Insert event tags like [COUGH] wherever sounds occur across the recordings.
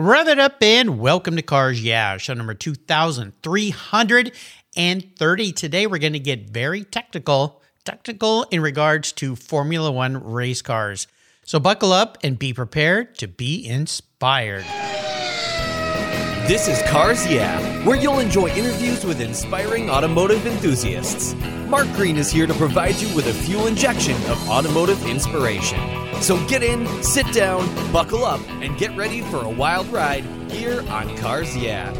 Rev it up and welcome to Cars Yeah, show number 2330. Today we're going to get very technical, technical in regards to Formula One race cars. So buckle up and be prepared to be inspired. This is Cars Yeah, where you'll enjoy interviews with inspiring automotive enthusiasts. Mark Green is here to provide you with a fuel injection of automotive inspiration. So get in, sit down, buckle up, and get ready for a wild ride here on Cars Yeah.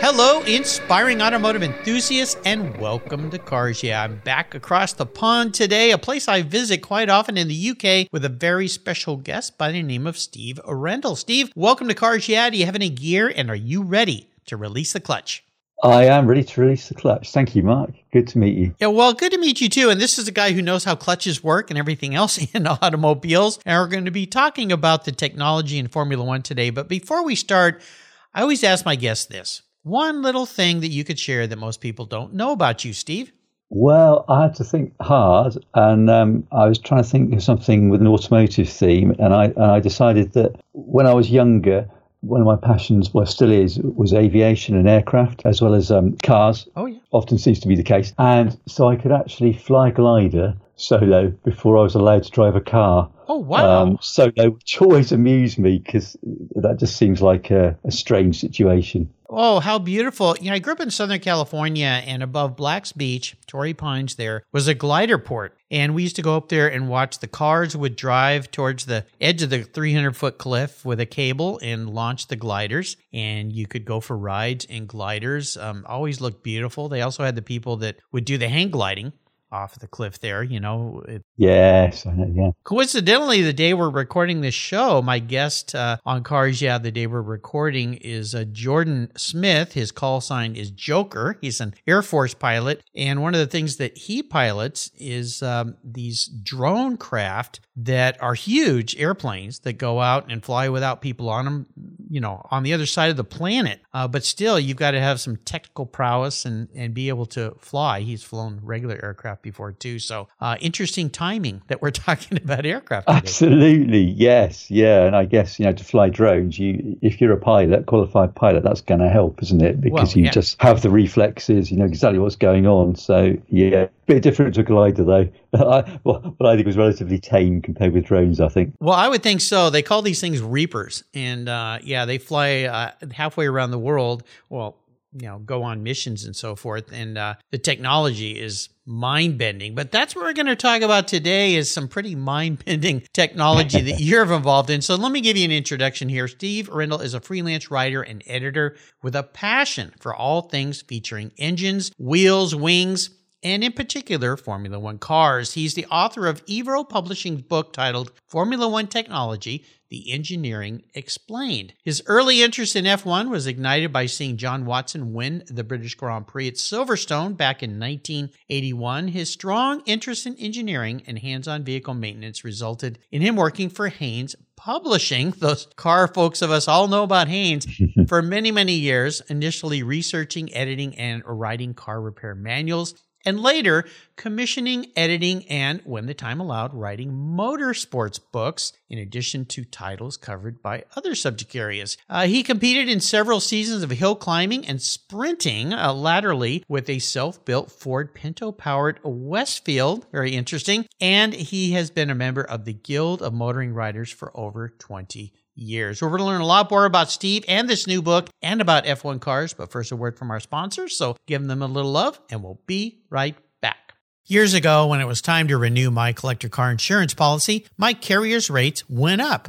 Hello, inspiring automotive enthusiasts, and welcome to Cars Yeah. I'm back across the pond today, a place I visit quite often in the UK with a very special guest by the name of Steve Rendle. Steve, welcome to Cars Yeah. Do you have any gear, and are you ready to release the clutch? I am ready to release the clutch. Thank you, Mark. Good to meet you. Yeah, well, good to meet you too. And this is a guy who knows how clutches work and everything else [LAUGHS] in automobiles. And we're going to be talking about the technology in Formula One today. But before we start, I always ask my guests this one little thing that you could share that most people don't know about you, Steve. Well, I had to think hard, and um, I was trying to think of something with an automotive theme, and I and I decided that when I was younger, one of my passions, well, still is, was aviation and aircraft, as well as um, cars. Oh, yeah. Often seems to be the case. And so I could actually fly glider solo before I was allowed to drive a car. Oh, wow. Um, solo, which always amused me because that just seems like a, a strange situation. Oh, how beautiful. You know, I grew up in Southern California and above Black's Beach, Torrey Pines there, was a glider port. And we used to go up there and watch the cars would drive towards the edge of the 300 foot cliff with a cable and launch the gliders. And you could go for rides in gliders. Um, always looked beautiful. They also had the people that would do the hang gliding off the cliff there, you know. It, yes, yeah. Coincidentally, the day we're recording this show, my guest uh, on Cars Yeah, the day we're recording is uh, Jordan Smith. His call sign is Joker. He's an Air Force pilot. And one of the things that he pilots is um, these drone craft that are huge airplanes that go out and fly without people on them, you know, on the other side of the planet. Uh, but still, you've got to have some technical prowess and, and be able to fly. He's flown regular aircraft before too. So uh, interesting timing that we're [LAUGHS] talking about aircraft. Today. Absolutely, yes, yeah. And I guess you know to fly drones, you if you're a pilot, qualified pilot, that's going to help, isn't it? Because well, you yeah. just have the reflexes, you know exactly what's going on. So yeah, bit different to a glider though. [LAUGHS] But I think was relatively tame compared with drones. I think. Well, I would think so. They call these things reapers, and uh, yeah, they fly uh, halfway around the world. Well, you know go on missions and so forth. And uh, the technology is mind bending but that's what we're going to talk about today is some pretty mind bending [LAUGHS] technology that [LAUGHS] you're involved in. So let me give you an introduction here. Steve Rendle is a freelance writer and editor with a passion for all things featuring engines wheels wings and in particular Formula One cars. He's the author of Evro Publishing's book titled Formula One Technology the Engineering Explained. His early interest in F1 was ignited by seeing John Watson win the British Grand Prix at Silverstone back in 1981. His strong interest in engineering and hands on vehicle maintenance resulted in him working for Haynes Publishing. [LAUGHS] Those car folks of us all know about Haynes [LAUGHS] for many, many years, initially researching, editing, and writing car repair manuals and later commissioning, editing, and, when the time allowed, writing motorsports books, in addition to titles covered by other subject areas. Uh, he competed in several seasons of hill climbing and sprinting uh, laterally with a self built Ford Pinto powered Westfield. Very interesting. And he has been a member of the Guild of Motoring Writers for over 20 years. We're going to learn a lot more about Steve and this new book and about F1 cars. But first, a word from our sponsors. So give them a little love, and we'll be right back. Years ago, when it was time to renew my collector car insurance policy, my carrier's rates went up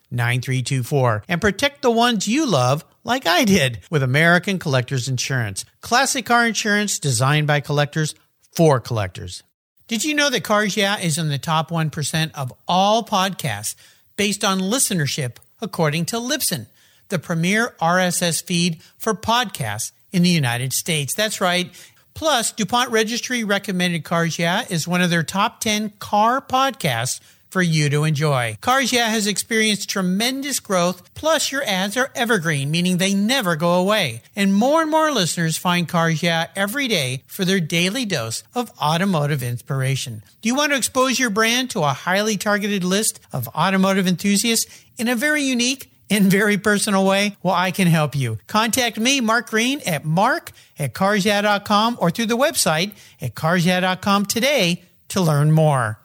9324. And protect the ones you love like I did with American Collectors Insurance. Classic car insurance designed by collectors for collectors. Did you know that Cars Yeah is in the top 1% of all podcasts based on listenership, according to Libsyn, the premier RSS feed for podcasts in the United States? That's right. Plus, DuPont Registry recommended Cars Yeah is one of their top 10 car podcasts for you to enjoy. Cars Yeah has experienced tremendous growth, plus your ads are evergreen, meaning they never go away. And more and more listeners find Cars Yeah every day for their daily dose of automotive inspiration. Do you want to expose your brand to a highly targeted list of automotive enthusiasts in a very unique in very personal way? Well, I can help you. Contact me, Mark Green, at mark at carsyeah.com or through the website at carsyeah.com today to learn more.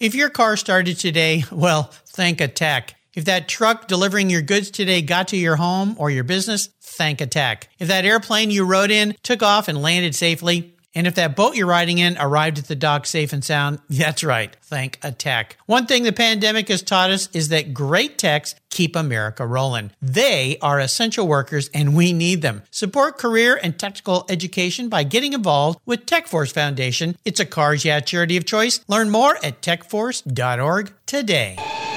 If your car started today, well, thank a tech. If that truck delivering your goods today got to your home or your business, thank a tech. If that airplane you rode in took off and landed safely, and if that boat you're riding in arrived at the dock safe and sound, that's right, thank a tech. One thing the pandemic has taught us is that great techs keep America rolling. They are essential workers and we need them. Support career and technical education by getting involved with TechForce Foundation. It's a Cars Yeah charity of choice. Learn more at techforce.org today.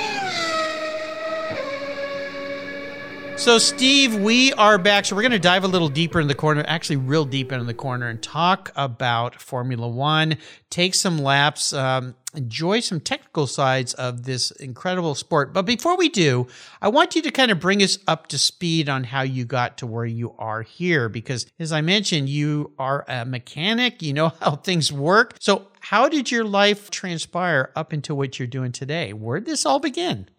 So, Steve, we are back. So, we're going to dive a little deeper in the corner, actually, real deep into the corner, and talk about Formula One, take some laps, um, enjoy some technical sides of this incredible sport. But before we do, I want you to kind of bring us up to speed on how you got to where you are here. Because, as I mentioned, you are a mechanic, you know [LAUGHS] how things work. So, how did your life transpire up into what you're doing today? Where did this all begin?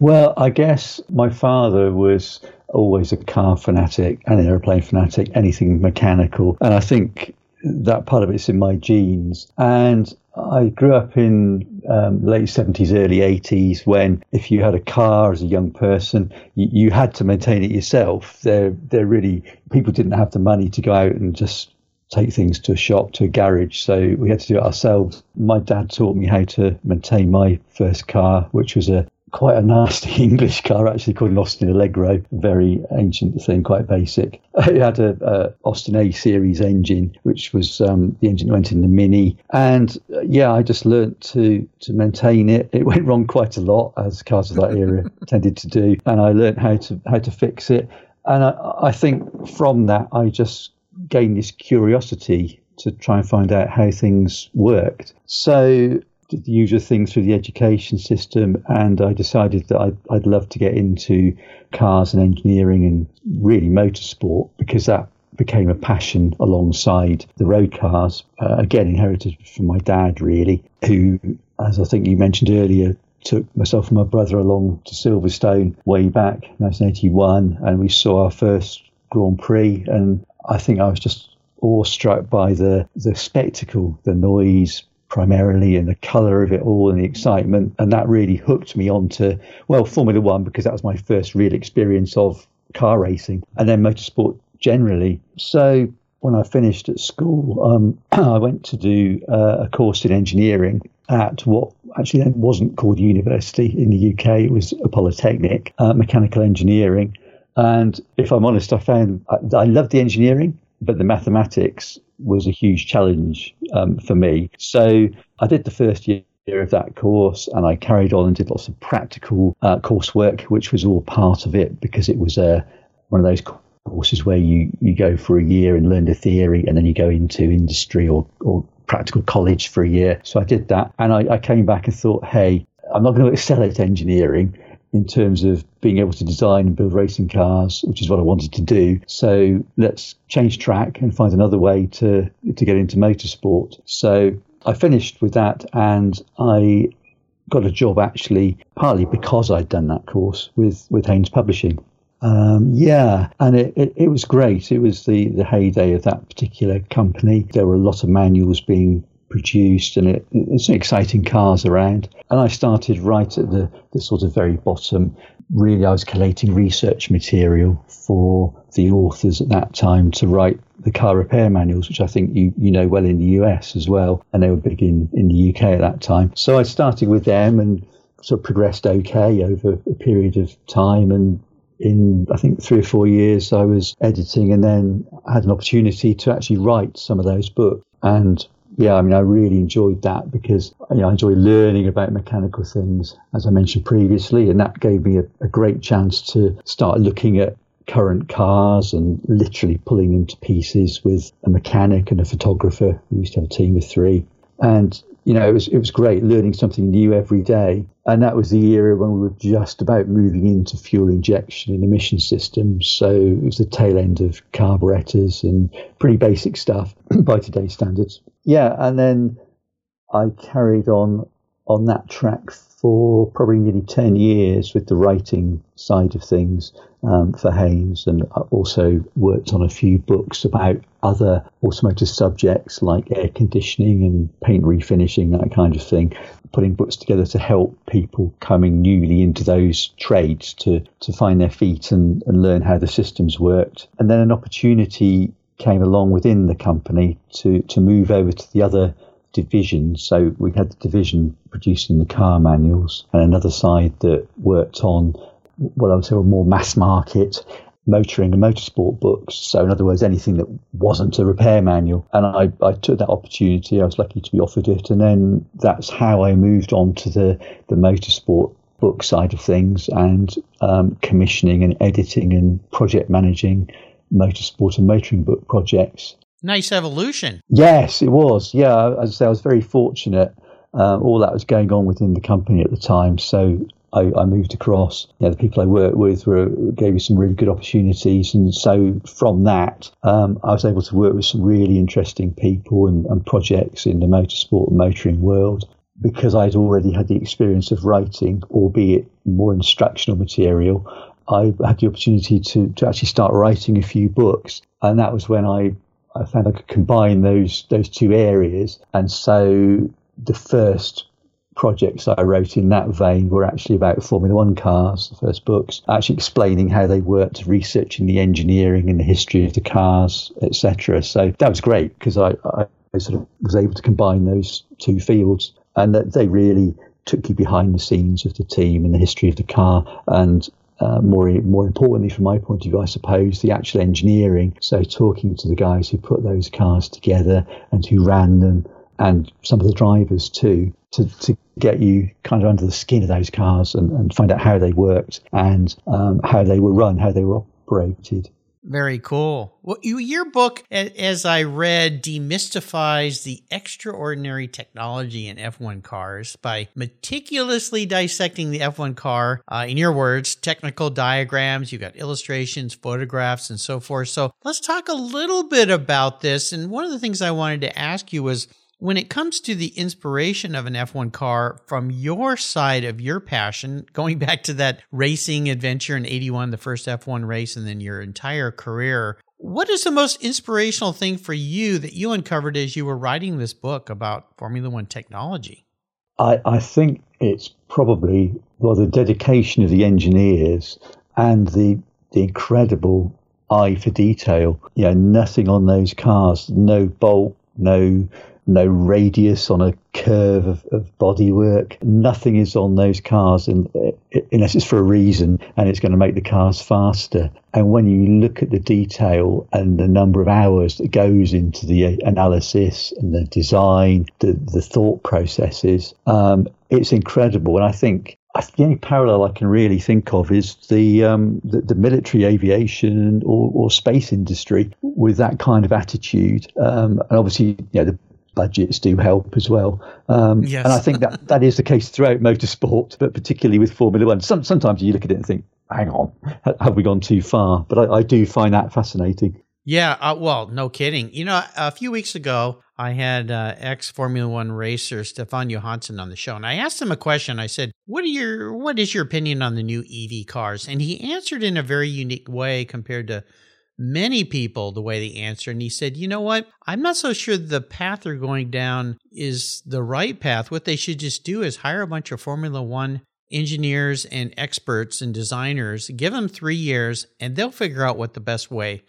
Well, I guess my father was always a car fanatic, an aeroplane fanatic, anything mechanical. And I think that part of it's in my genes. And I grew up in um, late 70s, early 80s when if you had a car as a young person, you, you had to maintain it yourself. They're, they're really, people didn't have the money to go out and just take things to a shop, to a garage. So we had to do it ourselves. My dad taught me how to maintain my first car, which was a quite a nasty [LAUGHS] English car, actually called an Austin Allegro, very ancient thing, quite basic. [LAUGHS] It had a, a Austin A series engine, which was um, the engine that went in the Mini, and uh, yeah, I just learnt to to maintain it. It [LAUGHS] went wrong quite a lot, as cars of that era tended to do, and I learnt how to how to fix it. And I, I think from that, I just gained this curiosity to try and find out how things worked. So the usual things through the education system, and I decided that I'd, I'd love to get into cars and engineering and really motorsport because that became a passion alongside the road cars. Uh, again, inherited from my dad, really, who, as I think you mentioned earlier, took myself and my brother along to Silverstone way back 1981, and we saw our first Grand Prix. And I think I was just awestruck by the the spectacle, the noise, primarily and the colour of it all and the excitement. And that really hooked me onto, well, Formula One because that was my first real experience of car racing and then motorsport generally. So when I finished at school, um, [CLEARS THROAT] I went to do uh, a course in engineering at what actually then wasn't called university in the UK. It was a polytechnic, uh, mechanical engineering. And if I'm honest, I found I, I loved the engineering, but the mathematics was a huge challenge um, for me. So I did the first year of that course and I carried on and did lots of practical uh, coursework, which was all part of it because it was uh, one of those courses where you, you go for a year and learn the theory and then you go into industry or, or practical college for a year. So I did that and I, I came back and thought, hey, I'm not going [LAUGHS] to excel at engineering in terms of being able to design and build racing cars, which is what I wanted to do. So let's change track and find another way to to get into motorsport. So I finished with that and I got a job actually partly because I'd done that course with with Haynes Publishing. Um, yeah, and it, it, it, was great. It was the, the heyday of that particular company. There were a lot of manuals being produced and it, it's exciting cars around. And I started right at the, the sort of very bottom. Really, I was collating research material for the authors at that time to write the car repair manuals, which I think you, you know well in the US as well. And they were big in, in the UK at that time. So I started with them and sort of progressed okay over a period of time and in I think three or four years I was editing and then had an opportunity to actually write some of those books and yeah, I mean, I really enjoyed that because you know, I enjoy learning about mechanical things, as I mentioned previously, and that gave me a, a great chance to start looking at current cars and literally pulling them to pieces with a mechanic and a photographer. We used to have a team of three. And you know, it was it was great learning something new every day. And that was the era when we were just about moving into fuel injection and emission systems. So it was the tail end of carburetors and pretty basic stuff [CLEARS THROAT] by today's standards. Yeah, and then I carried on on that track for probably nearly 10 years with the writing side of things um, for Haynes and also worked on a few books about other automotive subjects like air conditioning and paint refinishing, that kind of thing. Putting books together to help people coming newly into those trades to, to find their feet and, and learn how the systems worked. And then an opportunity came along within the company to, to move over to the other divisions. So we had the division producing the car manuals and another side that worked on what I would say were more mass market motoring and motorsport books. So, in other words, anything that wasn't a repair manual. And I, I took that opportunity. I was lucky to be offered it. And then that's how I moved on to the, the motorsport book side of things and um, commissioning and editing and project managing motorsport and motoring book projects. Nice evolution. Yes, it was. Yeah, as I say, I was very fortunate. Um, all that was going on within the company at the time. So I, I moved across. You know, the people I worked with were gave me some really good opportunities, and so from that, um, I was able to work with some really interesting people and, and projects in the motorsport and motoring world because I'd already had the experience of writing, albeit more instructional material. I had the opportunity to, to actually start writing a few books, and that was when I I found I could combine those those two areas, and so the first projects that I wrote in that vein were actually about Formula One cars, the first books, actually explaining how they worked, researching the engineering and the history of the cars, etc. So that was great because I, I, I, sort of was able to combine those two fields and that they really took you behind the scenes of the team and the history of the car and uh, more more importantly, from my point of view, I suppose the actual engineering. So talking to the guys who put those cars together and who ran them, and some of the drivers too, to, to get you kind of under the skin of those cars and, and find out how they worked and um, how they were run, how they were operated. Very cool. Well, you, your book, as I read, demystifies the extraordinary technology in F1 cars by meticulously dissecting the F1 car. Uh, in your words, technical diagrams, you've got illustrations, photographs, and so forth. So let's talk a little bit about this. And one of the things I wanted to ask you was when it comes to the inspiration of an F1 car from your side of your passion, going [LAUGHS] back to that racing adventure in 81, the first F1 race, and then your entire career, what is the most inspirational thing for you that you uncovered as you were writing this book about Formula One technology? I, I think it's probably well the dedication of the engineers and the the incredible eye for detail. Know, nothing on those cars, no bolt, no no radius on a curve of, of bodywork. Nothing is on those cars in, unless it's for a reason and it's going to make the cars faster. And when you look at the detail and the number of hours that goes into the analysis and the design, the, the thought processes, um, it's incredible. And I think the only parallel I can really think of is the um, the, the, military aviation or, or, space industry with that kind of attitude. Um, and obviously, you know, the budgets do help as well. Um, yes. And I think that that is the case throughout motorsport, but particularly with Formula One. Some, sometimes you look at it and think, hang on, have we gone too far? But I, I do find that fascinating. Yeah, uh, well, no kidding. You know, a few weeks ago, I had uh, ex Formula One racer Stefan Johansson on the show, and I asked him a question. I said, "What are your What is your opinion on the new EV cars?" And he answered in a very unique way compared to many people the way they answer. And he said, "You know what? I'm not so sure the path they're going down is the right path. What they should just do is hire a bunch of Formula One engineers and experts and designers, give them three years, and they'll figure out what the best way."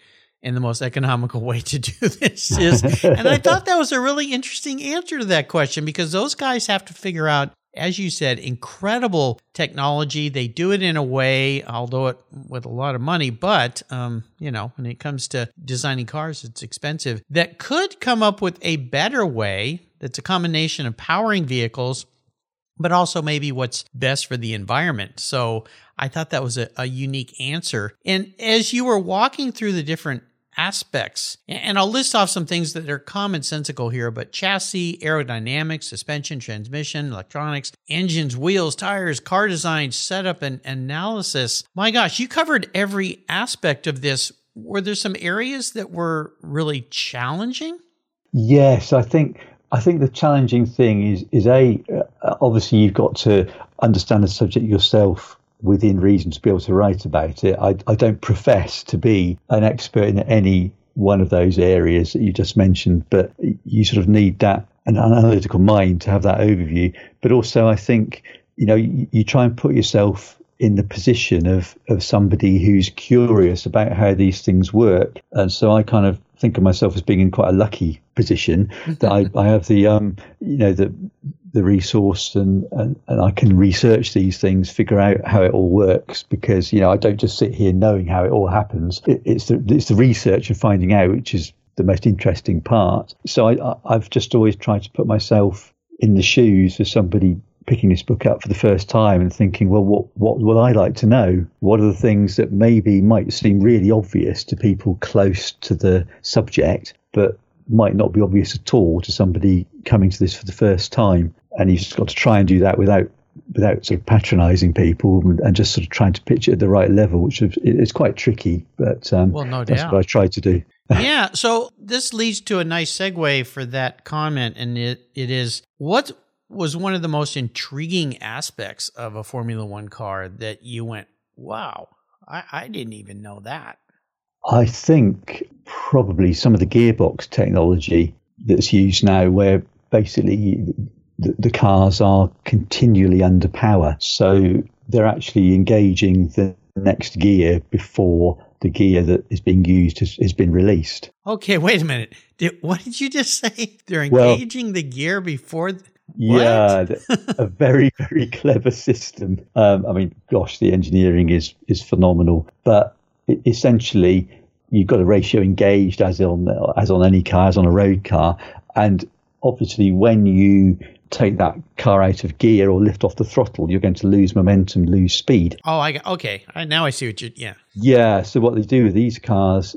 and the most economical way to do [LAUGHS] this is. [LAUGHS] and I thought that was a really interesting answer to that question because those guys have to figure out, as you said, incredible technology. They do it in a way, although it with a lot of money, but um, you know, when it comes to designing cars, it's expensive. That could come up with a better way. That's a combination of powering vehicles but also maybe what's best for the environment. So I thought that was a, a, unique answer. And as you were walking through the different aspects. And I'll list off some things that are commonsensical here, but chassis, aerodynamics, suspension, transmission, electronics, engines, wheels, tires, car design, setup, and analysis. My gosh, you covered every aspect of this. Were there some areas that were really challenging? Yes, I think I think the challenging thing is is a uh, obviously you've got to understand the subject yourself within reason to be able to write about it. I, I don't profess to be an expert in any one of those areas that you just mentioned, but you sort of need that an analytical mind to have that overview. But also, I think you know you, you try and put yourself in the position of of somebody who's curious about how these things work, and so I kind of think of myself as being in quite a lucky position that I, [LAUGHS] I have the um you know the the resource and, and, and I can research these things, figure out how it all works because, you know, I don't just sit here knowing how it all happens. It, it's, the, it's the research and finding out, which is the most interesting part. So I, I've just always tried to put myself in the shoes of somebody picking this book up for the first time and thinking, well, what, what would I like to know? What are the things that maybe might seem really obvious to people close to the subject, but might not be obvious at all to somebody coming to this for the first time? and you've just got to try and do that without without sort of patronizing people and, and, just sort of trying to pitch it at the right level, which is it's quite tricky. But um, well, no that's what I try to do. [LAUGHS] yeah. So this leads to a nice segue for that comment, and it it is what was one of the most intriguing aspects of a Formula One car that you went, wow, I, I didn't even know that. I think probably some of the gearbox technology that's used now, where basically the, the cars are continually under power. So they're actually engaging the next gear before the gear that is being used has, has been released. Okay, wait a minute. Did, what did you just [LAUGHS] say? They're engaging well, the gear before. Th- yeah, [LAUGHS] a very very clever system. Um, I mean, gosh, the engineering is is phenomenal. But essentially, you've got a ratio engaged as on as on any car, as on a road car, and obviously when you take that car out of gear or lift off the throttle, you're going to lose momentum, lose speed. Oh, I okay. Now I see what you. Yeah. Yeah. So what they do with these cars,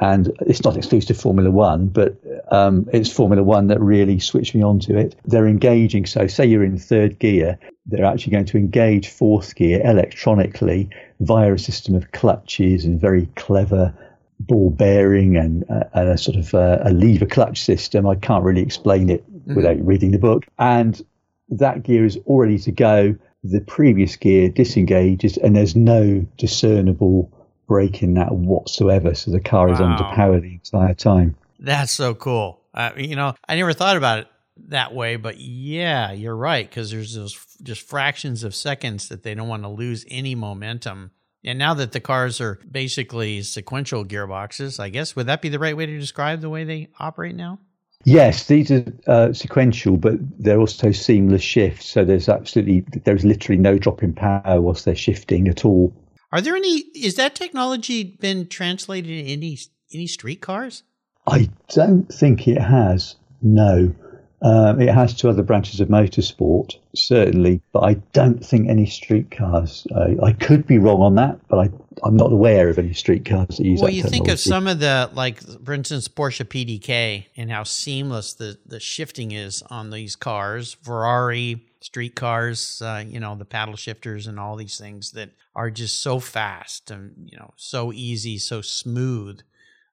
and it's not exclusive to Formula One, but um, it's Formula One that really switched me onto it. They're engaging. So say you're in third gear, they're actually going to engage fourth gear electronically via a system of clutches and very clever ball bearing and, uh, and a sort of uh, a lever clutch system. I can't really explain it mm-hmm. without reading the book. And that gear is all ready to go. The previous gear disengages, and there's no discernible break in that whatsoever. So the car is wow. underpowered the entire time. That's so cool. Uh, you know, I never thought about it that way, but yeah, you're right because there's those just fractions of seconds that they don't want to lose any momentum. And now that the cars are basically sequential gearboxes, I guess would that be the right way to describe the way they operate now? Yes, these are uh, sequential, but they're also seamless shifts. So there's absolutely there's literally no drop in power whilst they're shifting at all. Are there any? Is that technology been translated in any any street cars? I don't think it has. No. Um, it has two other branches of motorsport, certainly, but I don't think any street cars. Uh, I could be wrong on that, but I, I'm not aware of any street cars that use. Well, you think of some of the, like, for instance, Porsche PDK and how seamless the the shifting is on these cars. Ferrari street cars, uh, you know, the paddle shifters and all these things that are just so fast and you know so easy, so smooth.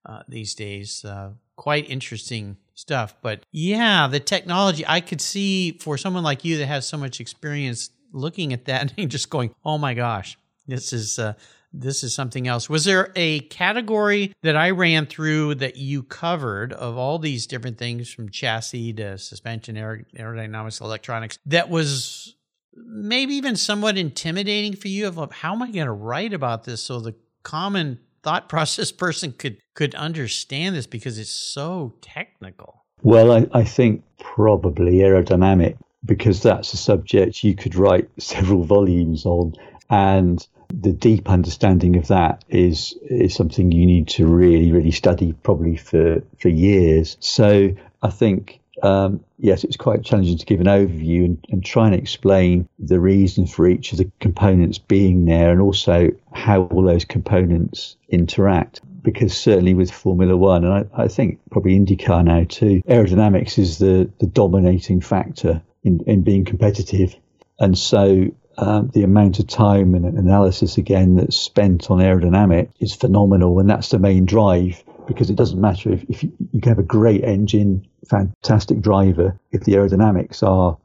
uh, these days. Uh, quite interesting stuff. But yeah, the technology, I could see for someone like you that has so much experience looking at that [LAUGHS] and just going, oh my gosh, this is. Uh, this is something else. Was there a category that I ran through that you covered of all these different things from chassis to suspension, aerodynamics, electronics that was maybe even somewhat intimidating for you of how am I going to write about this so the common thought [LAUGHS] process person could could understand this because it's so technical? Well, I, I think probably aerodynamic because that's a subject you could write [LAUGHS] several volumes on, and the deep understanding of that is is something you need to really really study probably for for years. So I think um, yes, it's quite challenging to give an overview and, and, try and explain the reason for each of the components being there and also how all those components interact. Because certainly with Formula One, and I, I think probably IndyCar now too, aerodynamics is the, the dominating factor in, in being competitive. And so um, the amount of time and analysis again that's spent on aerodynamics is phenomenal, and that's the main drive because it doesn't matter if, if you, you can have a great engine, fantastic driver, if the aerodynamics are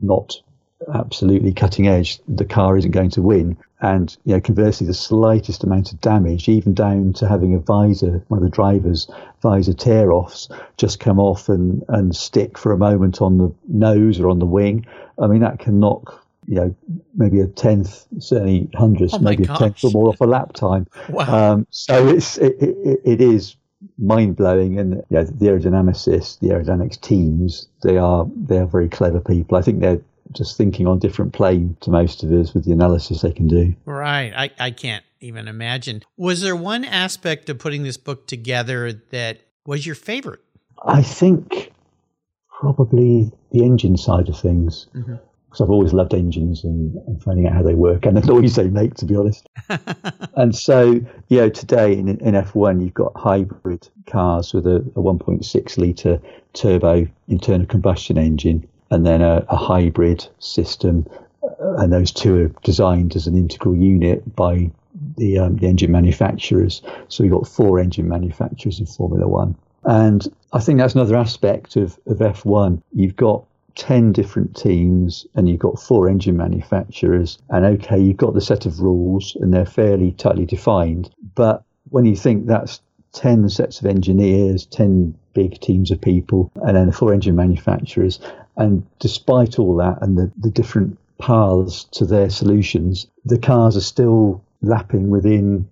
not absolutely cutting edge, the car isn't going to win. And you know, conversely, the slightest amount of damage, even down to having a visor, one of the drivers' visor tear offs, just come off and, and stick for a moment on the nose or on the wing. I mean, that can knock you know, maybe a tenth, certainly hundredths, oh maybe gosh. a tenth or more off a lap time. Wow. Um, so it's it, it, it is mind blowing. And yeah, the aerodynamicists, the aerodynamics teams, they are they are very clever people. I think they're just thinking on a different plane to most of us with the analysis they can do. Right. I, I can't even imagine. Was there one aspect of putting this book together that was your favorite? I think probably the engine side of things. Mm-hmm because I've always loved engines and, and, finding out how they work and [LAUGHS] the noise they make, to be honest. [LAUGHS] and so, you know, today in, in F1, you've got hybrid cars with a, a 1.6 litre turbo internal combustion engine and then a, a hybrid system. And those two are designed as an integral unit by the, um, the engine manufacturers. So we've got four engine manufacturers in Formula One. And I think that's another aspect of, of F1. You've got 10 different teams and you've got four engine manufacturers and okay you've got the set of rules and they're fairly tightly defined but when you think that's 10 sets of engineers 10 big teams of people and then the four engine manufacturers and despite all that and the, the different paths to their solutions the cars are still lapping within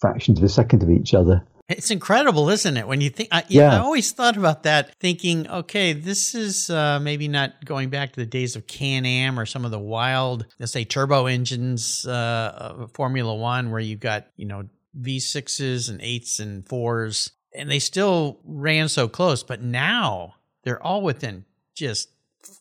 fractions of a second of each other it's incredible, isn't it? When you think, I, yeah, I always thought about that, thinking, okay, this is uh, maybe not going back to the days of Can Am or some of the wild, let's say, turbo engines, uh, Formula One, where you got, you know, V6s and eights and fours, and they still ran so close. But now they're all within just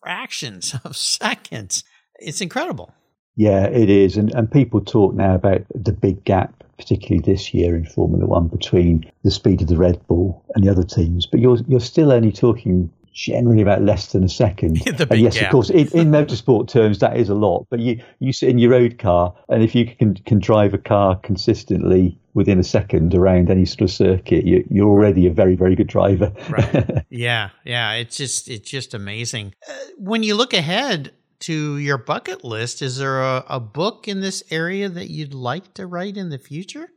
fractions [LAUGHS] of seconds. It's incredible. Yeah, it is. And, and people talk now about the big gap particularly this year in Formula One, between the speed of the Red Bull and the other teams. But you're you're still only talking generally about less than a second. [LAUGHS] and yes, gap. of course, in, in, [LAUGHS] motorsport terms, that is a lot. But you, you sit in your road car, and if you can can drive a car consistently within a second around any sort of circuit, you, you're already a very very good driver. right. [LAUGHS] Yeah, yeah. It's just it's just amazing. Uh, when you look ahead, to your bucket list. Is there a, a book in this area that you'd like to write in the future?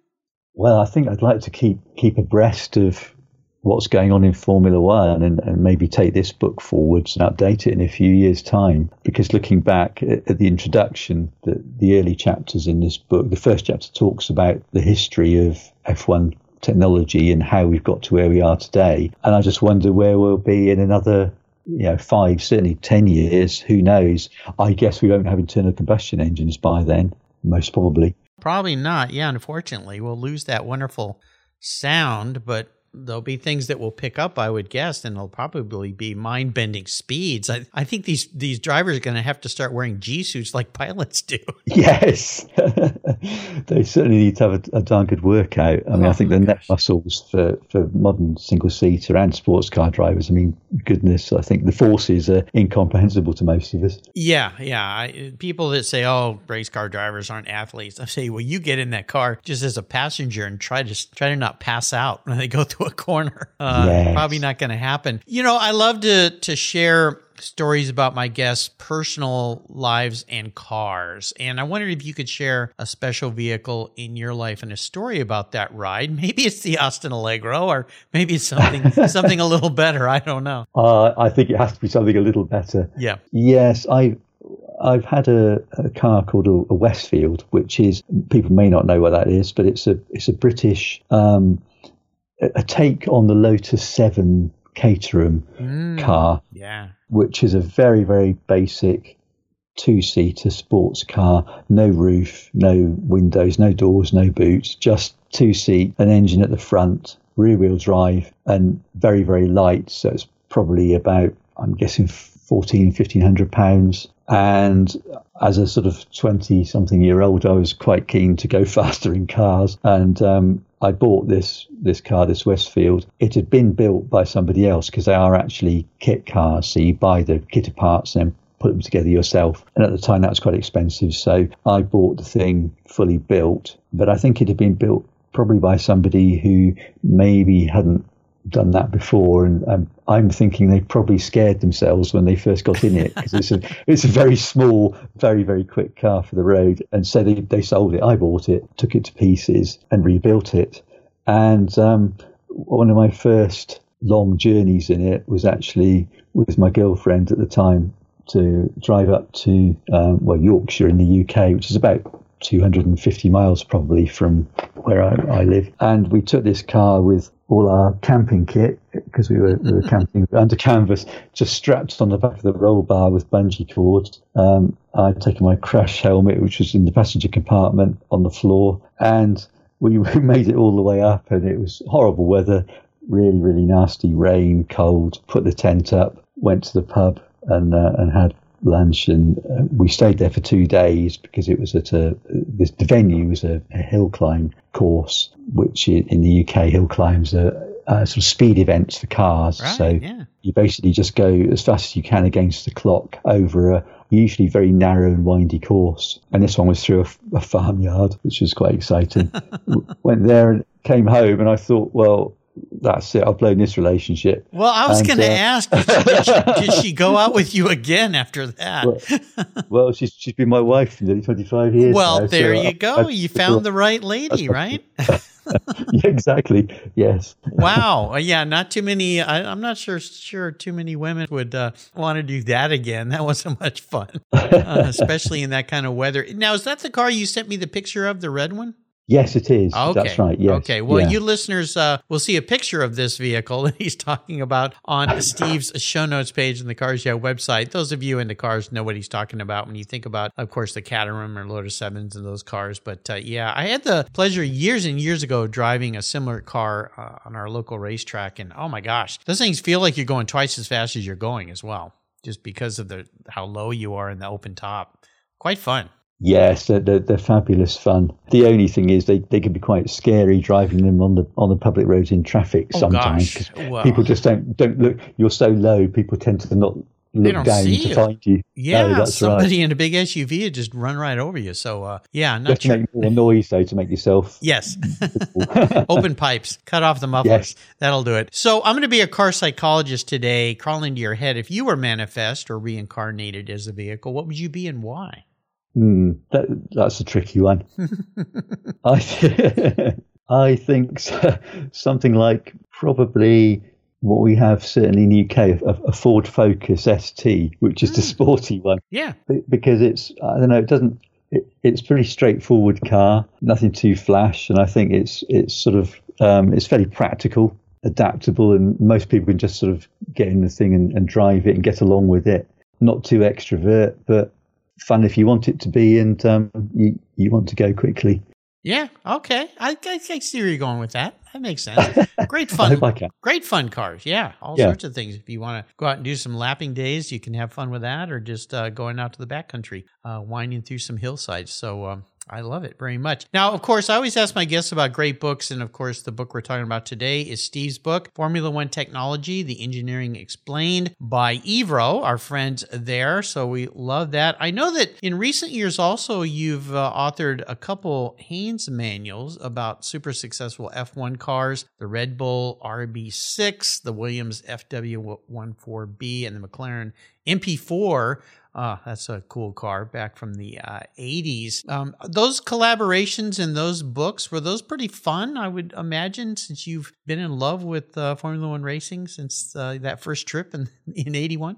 Well, I think I'd like to keep keep abreast of what's going on in Formula One and, and maybe take this book forwards and update it in a few years' time. Because looking back at, at the introduction, the, the early chapters in this book, the first chapter talks about the history of F1 technology and how we've got to where we are today. And I just wonder where we'll be in another you know, five, certainly 10 years, who knows? I guess we won't have internal combustion engines by then, most probably. Probably not. Yeah, unfortunately, we'll lose that wonderful sound, but there'll be things that will pick up, I would guess, and it'll probably be mind bending speeds. I, I think these these drivers are going to have to start wearing G suits like pilots do. [LAUGHS] Yes, [LAUGHS] they certainly need to have a, a darn good workout. I mean, oh, I think the neck muscles for, for modern single seater and sports car drivers. I mean, goodness, I think the forces are incomprehensible to most of us. Yeah, yeah. I, people that say, "Oh, race car drivers aren't athletes," I say, "Well, you get in that car just as a passenger and try to try to not pass out when they go through a corner. [LAUGHS] Uh, yes. Probably not going to happen. You know, I love to to share stories about my guests' personal lives and cars. And I wondered if you could share a special vehicle in your life and a story about that ride. [LAUGHS] Maybe it's the Austin Allegro, or maybe it's something [LAUGHS] something a little better. I don't know. Uh, I think it has to be something a little better. Yeah. Yes, I I've had a, a car called a, a, Westfield, which is people may not know what that is, but it's a it's a British um, a take on the Lotus 7 Caterham mm, car, yeah. which is a very, very basic two seater sports car, no roof, no windows, no doors, no boots, just two seat, an engine at the front, rear wheel drive, and very, very light. So it's probably about, I'm guessing, 14, 1500 pounds. And as a sort of 20 something year old, I was quite keen to go [LAUGHS] faster in cars. And um, I bought this this car, this Westfield. It had been built by somebody else because they are actually kit cars. So you buy the kit of parts and then put them together yourself. And at the time, that was quite expensive. So I bought the thing fully built. But I think it had been built probably by somebody who maybe hadn't done that before, and um, I'm thinking they probably scared themselves when they first got in it because it's a [LAUGHS] it's a very small, very very quick car for the road, and so they they sold it. I bought it, took it to pieces, and rebuilt it. And um, one of my first long journeys in it was actually with my girlfriend at the time to drive up to um, well Yorkshire in the UK, which is about 250 miles probably from where I, I, live. And we took this car with all our camping kit because we were, we were camping [LAUGHS] under canvas, just strapped on the back of the roll bar with bungee cords. Um, I'd taken my crash helmet, which was in the passenger compartment on the floor, and we, [LAUGHS] we made it all the way up. And it was horrible weather, really, really nasty rain, cold. Put the tent up, went to the pub, and uh, and had lunch, and uh, we stayed there for two days because it was at a this, the venue was a, a hill climb course, which in the UK hill climbs are, are sort of speed events for cars. Right, so yeah. you basically just go as fast as you can against the clock over a usually very narrow and windy course. And this one was through a, a farmyard, which was quite exciting. [LAUGHS] Went there and came home, and I thought, well, that's it. I've blown this relationship. Well, I was going to uh, ask, did she, did she, go out with you again after that? Well, well, she's she's been my wife for nearly twenty five years. Well, now, there so you I, go. I, you found the right lady, [LAUGHS] right? [LAUGHS] yeah, exactly. Yes. wow. Uh, yeah. Not too many. I, am not sure. Sure, too many women would uh, want to do that again. That wasn't [LAUGHS] much fun, uh, especially in that kind of weather. Now, is that the car you sent me the picture of, the red one? Yes, it is. Okay. That's right. Yes. Okay. Well, yeah. you listeners uh, will see a picture of this vehicle [LAUGHS] that he's talking about on [LAUGHS] Steve's show notes page in the Cars Yeah website. Those of you into cars know what he's talking about when you think about, of course, the Caterham or Lotus 7s and those cars. But uh, yeah, I had the pleasure years and years ago driving a similar car uh, on our local racetrack. And oh my gosh, those things feel like you're going twice as fast as you're going as well, just because of the how low you are in the open top. Quite fun. Yes, they're, they're, they're, fabulous fun. The only thing is they, they can be quite scary driving them on the on the public roads in traffic oh, sometimes. Well, people just don't don't look. You're so low, people tend to not look down to you. find you. Yeah, no, somebody right. in a big SUV would just run right over you. So uh, yeah, not you have to make more noise though to make yourself. [LAUGHS] Yes, [LAUGHS] open pipes, cut off the mufflers. Yes. That'll do it. So I'm going to be a car psychologist today. Crawl into your head. If you were manifest or reincarnated as a vehicle, what would you be and why? Mm, that, that's a tricky one. [LAUGHS] I, th- [LAUGHS] I think [LAUGHS] something like probably what we have certainly in the UK, a, a Ford Focus ST, which is mm. the sporty one. Yeah. Because it's, I don't know, it doesn't, it, it's pretty straightforward car, nothing too flash. And I think it's, it's sort of, um, it's fairly practical, adaptable, and most people can just sort of get in the thing and, and drive it and get along with it. Not too extrovert, but fun if you want it to be, and um, you you want to go quickly. Yeah. Okay. I, I, I see where you're going with that. That makes sense. [LAUGHS] Great fun. Great fun cars. Yeah. All yeah. sorts of things. If you want to go out and do some lapping days, you can have fun with that, or just uh, going out to the backcountry, uh, winding through some hillsides. So um, I love it very much. Now, of course, I always ask my guests about great books. And of course, the book we're talking about today is Steve's book, Formula One Technology The Engineering Explained by Evro, our friends there. So we love that. I know that in recent years also, you've uh, authored a couple Haynes manuals about super successful F1 cars the Red Bull RB6, the Williams FW14B, and the McLaren MP4. Oh, that's a cool car back from the uh, 80s. Um, those collaborations and those books, were those pretty fun, I would imagine, since you've been in love with uh, Formula One racing since uh, that first trip in, [LAUGHS] in 81?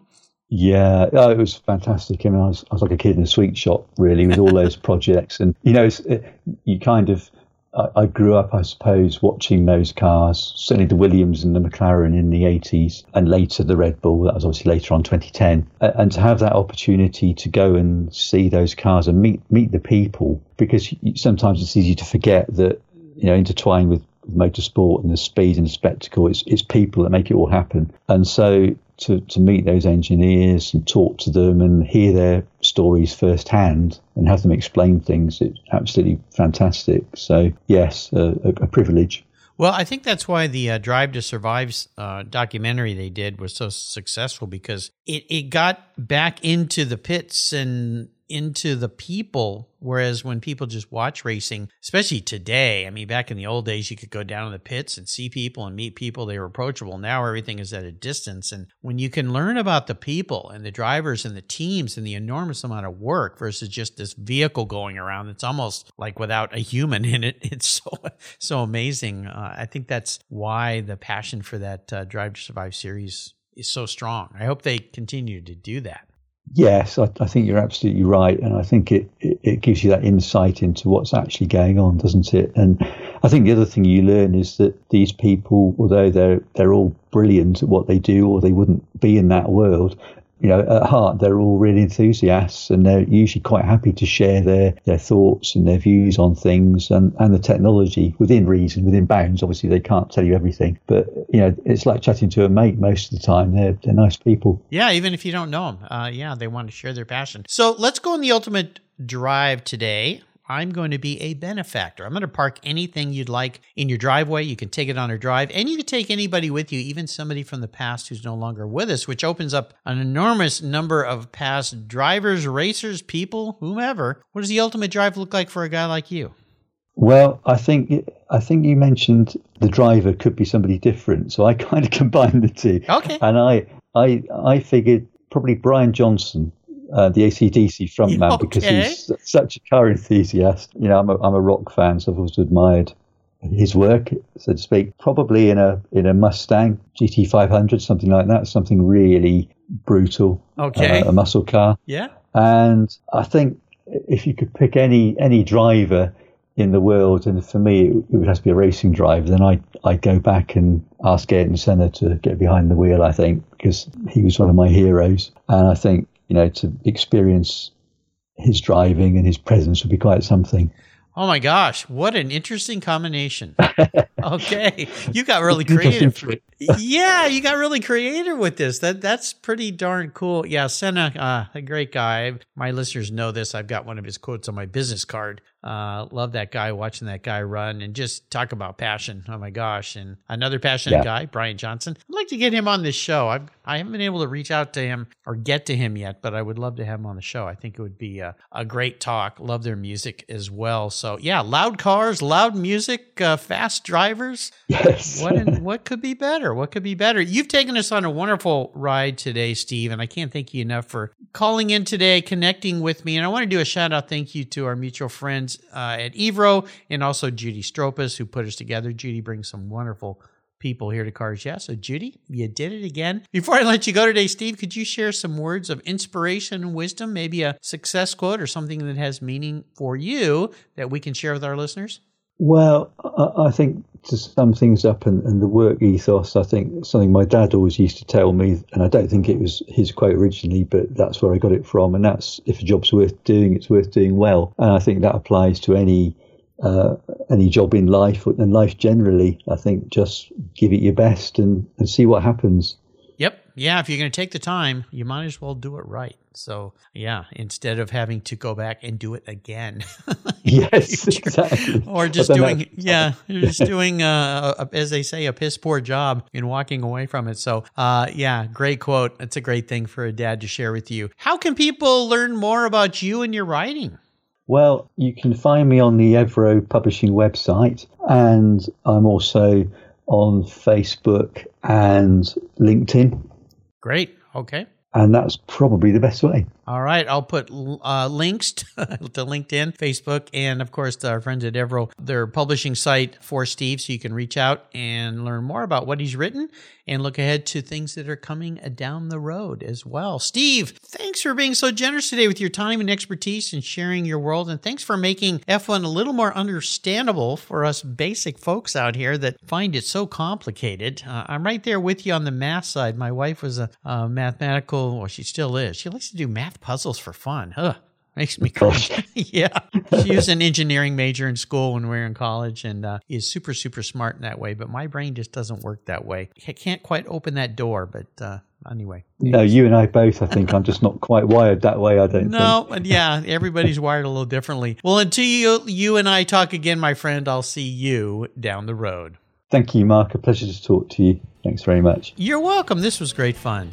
Yeah, oh, it was fantastic. I mean, I was, I was like a kid in a sweet shop, really, with all those [LAUGHS] projects. And, you know, it, you kind of I, grew up, I suppose, watching those cars, certainly the Williams and the McLaren in the 80s, and later the Red Bull, that was obviously later on 2010. And to have that opportunity to go and see those cars and meet, meet the people, because sometimes it's easy to forget that, you know, intertwined with motorsport and the speed and the spectacle, it's, it's people that make it all happen. And so to, to meet those engineers and talk to them and hear their stories firsthand and have them explain things. It's absolutely fantastic. So, yes, a, a privilege. Well, I think that's why the uh, Drive to Survive uh, documentary they did was so successful because it, it got back into the pits and into the people. Whereas when people just watch racing, especially today, I mean, back in the old days, you could go down to the pits and see people and meet people. They were approachable. Now everything is at a distance. And when you can learn about the people and the drivers and the teams and the enormous amount of work versus just this vehicle going around, it's almost like without a human [LAUGHS] in it. It's so, so amazing. Uh, I think that's why the passion for that uh, Drive to Survive series is so strong. I hope they continue to do that. Yes, I, I, think you're absolutely right, and I think it, it, it, gives you that insight into what's actually going on, doesn't it? And I think the other thing you learn is that these people, although they're they're all brilliant at what they do, or they wouldn't be in that world, you know, at heart, they're all really enthusiasts and they're usually quite happy to share their, their thoughts and their views on things and, and the technology within reason, within bounds. Obviously, they can't tell you everything, but, you know, it's like chatting to a mate most of the time. They're, they're nice people. Yeah, even if you don't know them. Uh, yeah, they want to share their passion. So let's go on the ultimate drive today. I'm going to be a benefactor. I'm going to park anything you'd like in your driveway. You can take it on a drive, and you can take anybody with you, even somebody from the past who's no longer with us, which opens up an enormous number of past drivers, racers, people, whomever. What does the ultimate drive look like for a guy like you? Well, I think I think you mentioned the driver could be somebody different, so I [LAUGHS] kind of combined the two. Okay. And I I I figured probably Brian Johnson uh, the ACDC frontman [LAUGHS] okay. because he's such a car enthusiast. You know, I'm a, I'm a rock fan, so I've always admired his work, so to speak. Probably in a in a Mustang GT500, something like that, something really brutal. Okay, uh, a muscle car. Yeah. And I think if you could pick any any driver in the world, and for me it, would have to be a racing driver, then I I go back and ask Ayrton Senna to get behind the wheel. I think because he was one of my heroes, and I think you know, to experience his driving and his presence would be quite something. Oh my gosh, what an interesting combination. [LAUGHS] okay. You got really creative. Yeah, you got really creative with this. That that's pretty darn cool. Yeah, Senna, uh, a great guy. My listeners know this. I've got one of his quotes on my business card. Uh, love that guy, watching that guy run and just talk about passion. Oh my gosh. And another passionate yeah. guy, Brian Johnson. I'd like to get him on this show. I've, I haven't been able to reach out to him or get to him yet, but I would love to have him on the show. I think it would be a, a great talk. Love their music as well. So yeah, loud cars, loud music, uh, fast drivers. Yes. what, in, what could be better? What could be better? You've taken us on a wonderful ride today, Steve, and I can't thank you enough for calling in today, connecting with me. And I want to do a shout out thank you to our mutual friends uh, at Evro and also Judy Stropus, who put us together. Judy brings some wonderful people here to Cars Yeah. So, Judy, you did it again. Before I let you go today, Steve, could you share some words of inspiration and wisdom, maybe a success quote or something that has meaning for you that we can share with our listeners? Well, I think to sum things up and, and, the work ethos, I think something my dad always used to tell me, and I don't think it was his quote originally, but that's where I got it from. And that's if a job's worth doing, it's worth doing well. And I think that applies to any uh, any job in life and life generally. I think just give it your best and, and see what happens. Yeah. If you're going to take the time, you might as well do it right. So, yeah, instead of having to go back and do it again. [LAUGHS] yes, exactly. Or just doing, yeah, [LAUGHS] just doing, uh, a, as they say, a piss poor job in walking away from it. So, uh, yeah, great quote. It's a great thing for a dad to share with you. How can people learn more about you and your writing? Well, you can find me on the Evro Publishing website, and I'm also on Facebook and LinkedIn. Great. Okay and that's probably the best way. All right, I'll put uh, links to, [LAUGHS] to, LinkedIn, Facebook, and of course our friends at Evro, their publishing site for Steve, so you can reach out and learn more about what he's written and look ahead to things that are coming down the road as well. Steve, thanks for being so generous today with your time and expertise and sharing your world, and thanks for making F1 a little more understandable for us basic folks out here that find it so complicated. Uh, I'm right there with you on the math side. My wife was a, a mathematical, well, she still is. She likes to do math puzzles for fun. Ugh. Makes me cry. [LAUGHS] yeah. She was an engineering major in school when we were in college and uh, is super, super smart in that way. But my brain just doesn't work that way. I can't quite open that door, but uh, anyway. No, you and I both, I think. I'm just not quite wired that way, I don't no, think. No, yeah, everybody's wired a little differently. Well, until you, you and I talk again, my friend, I'll see you down the road. Thank you, Mark. A pleasure to talk to you. Thanks very much. You're welcome. This was great fun.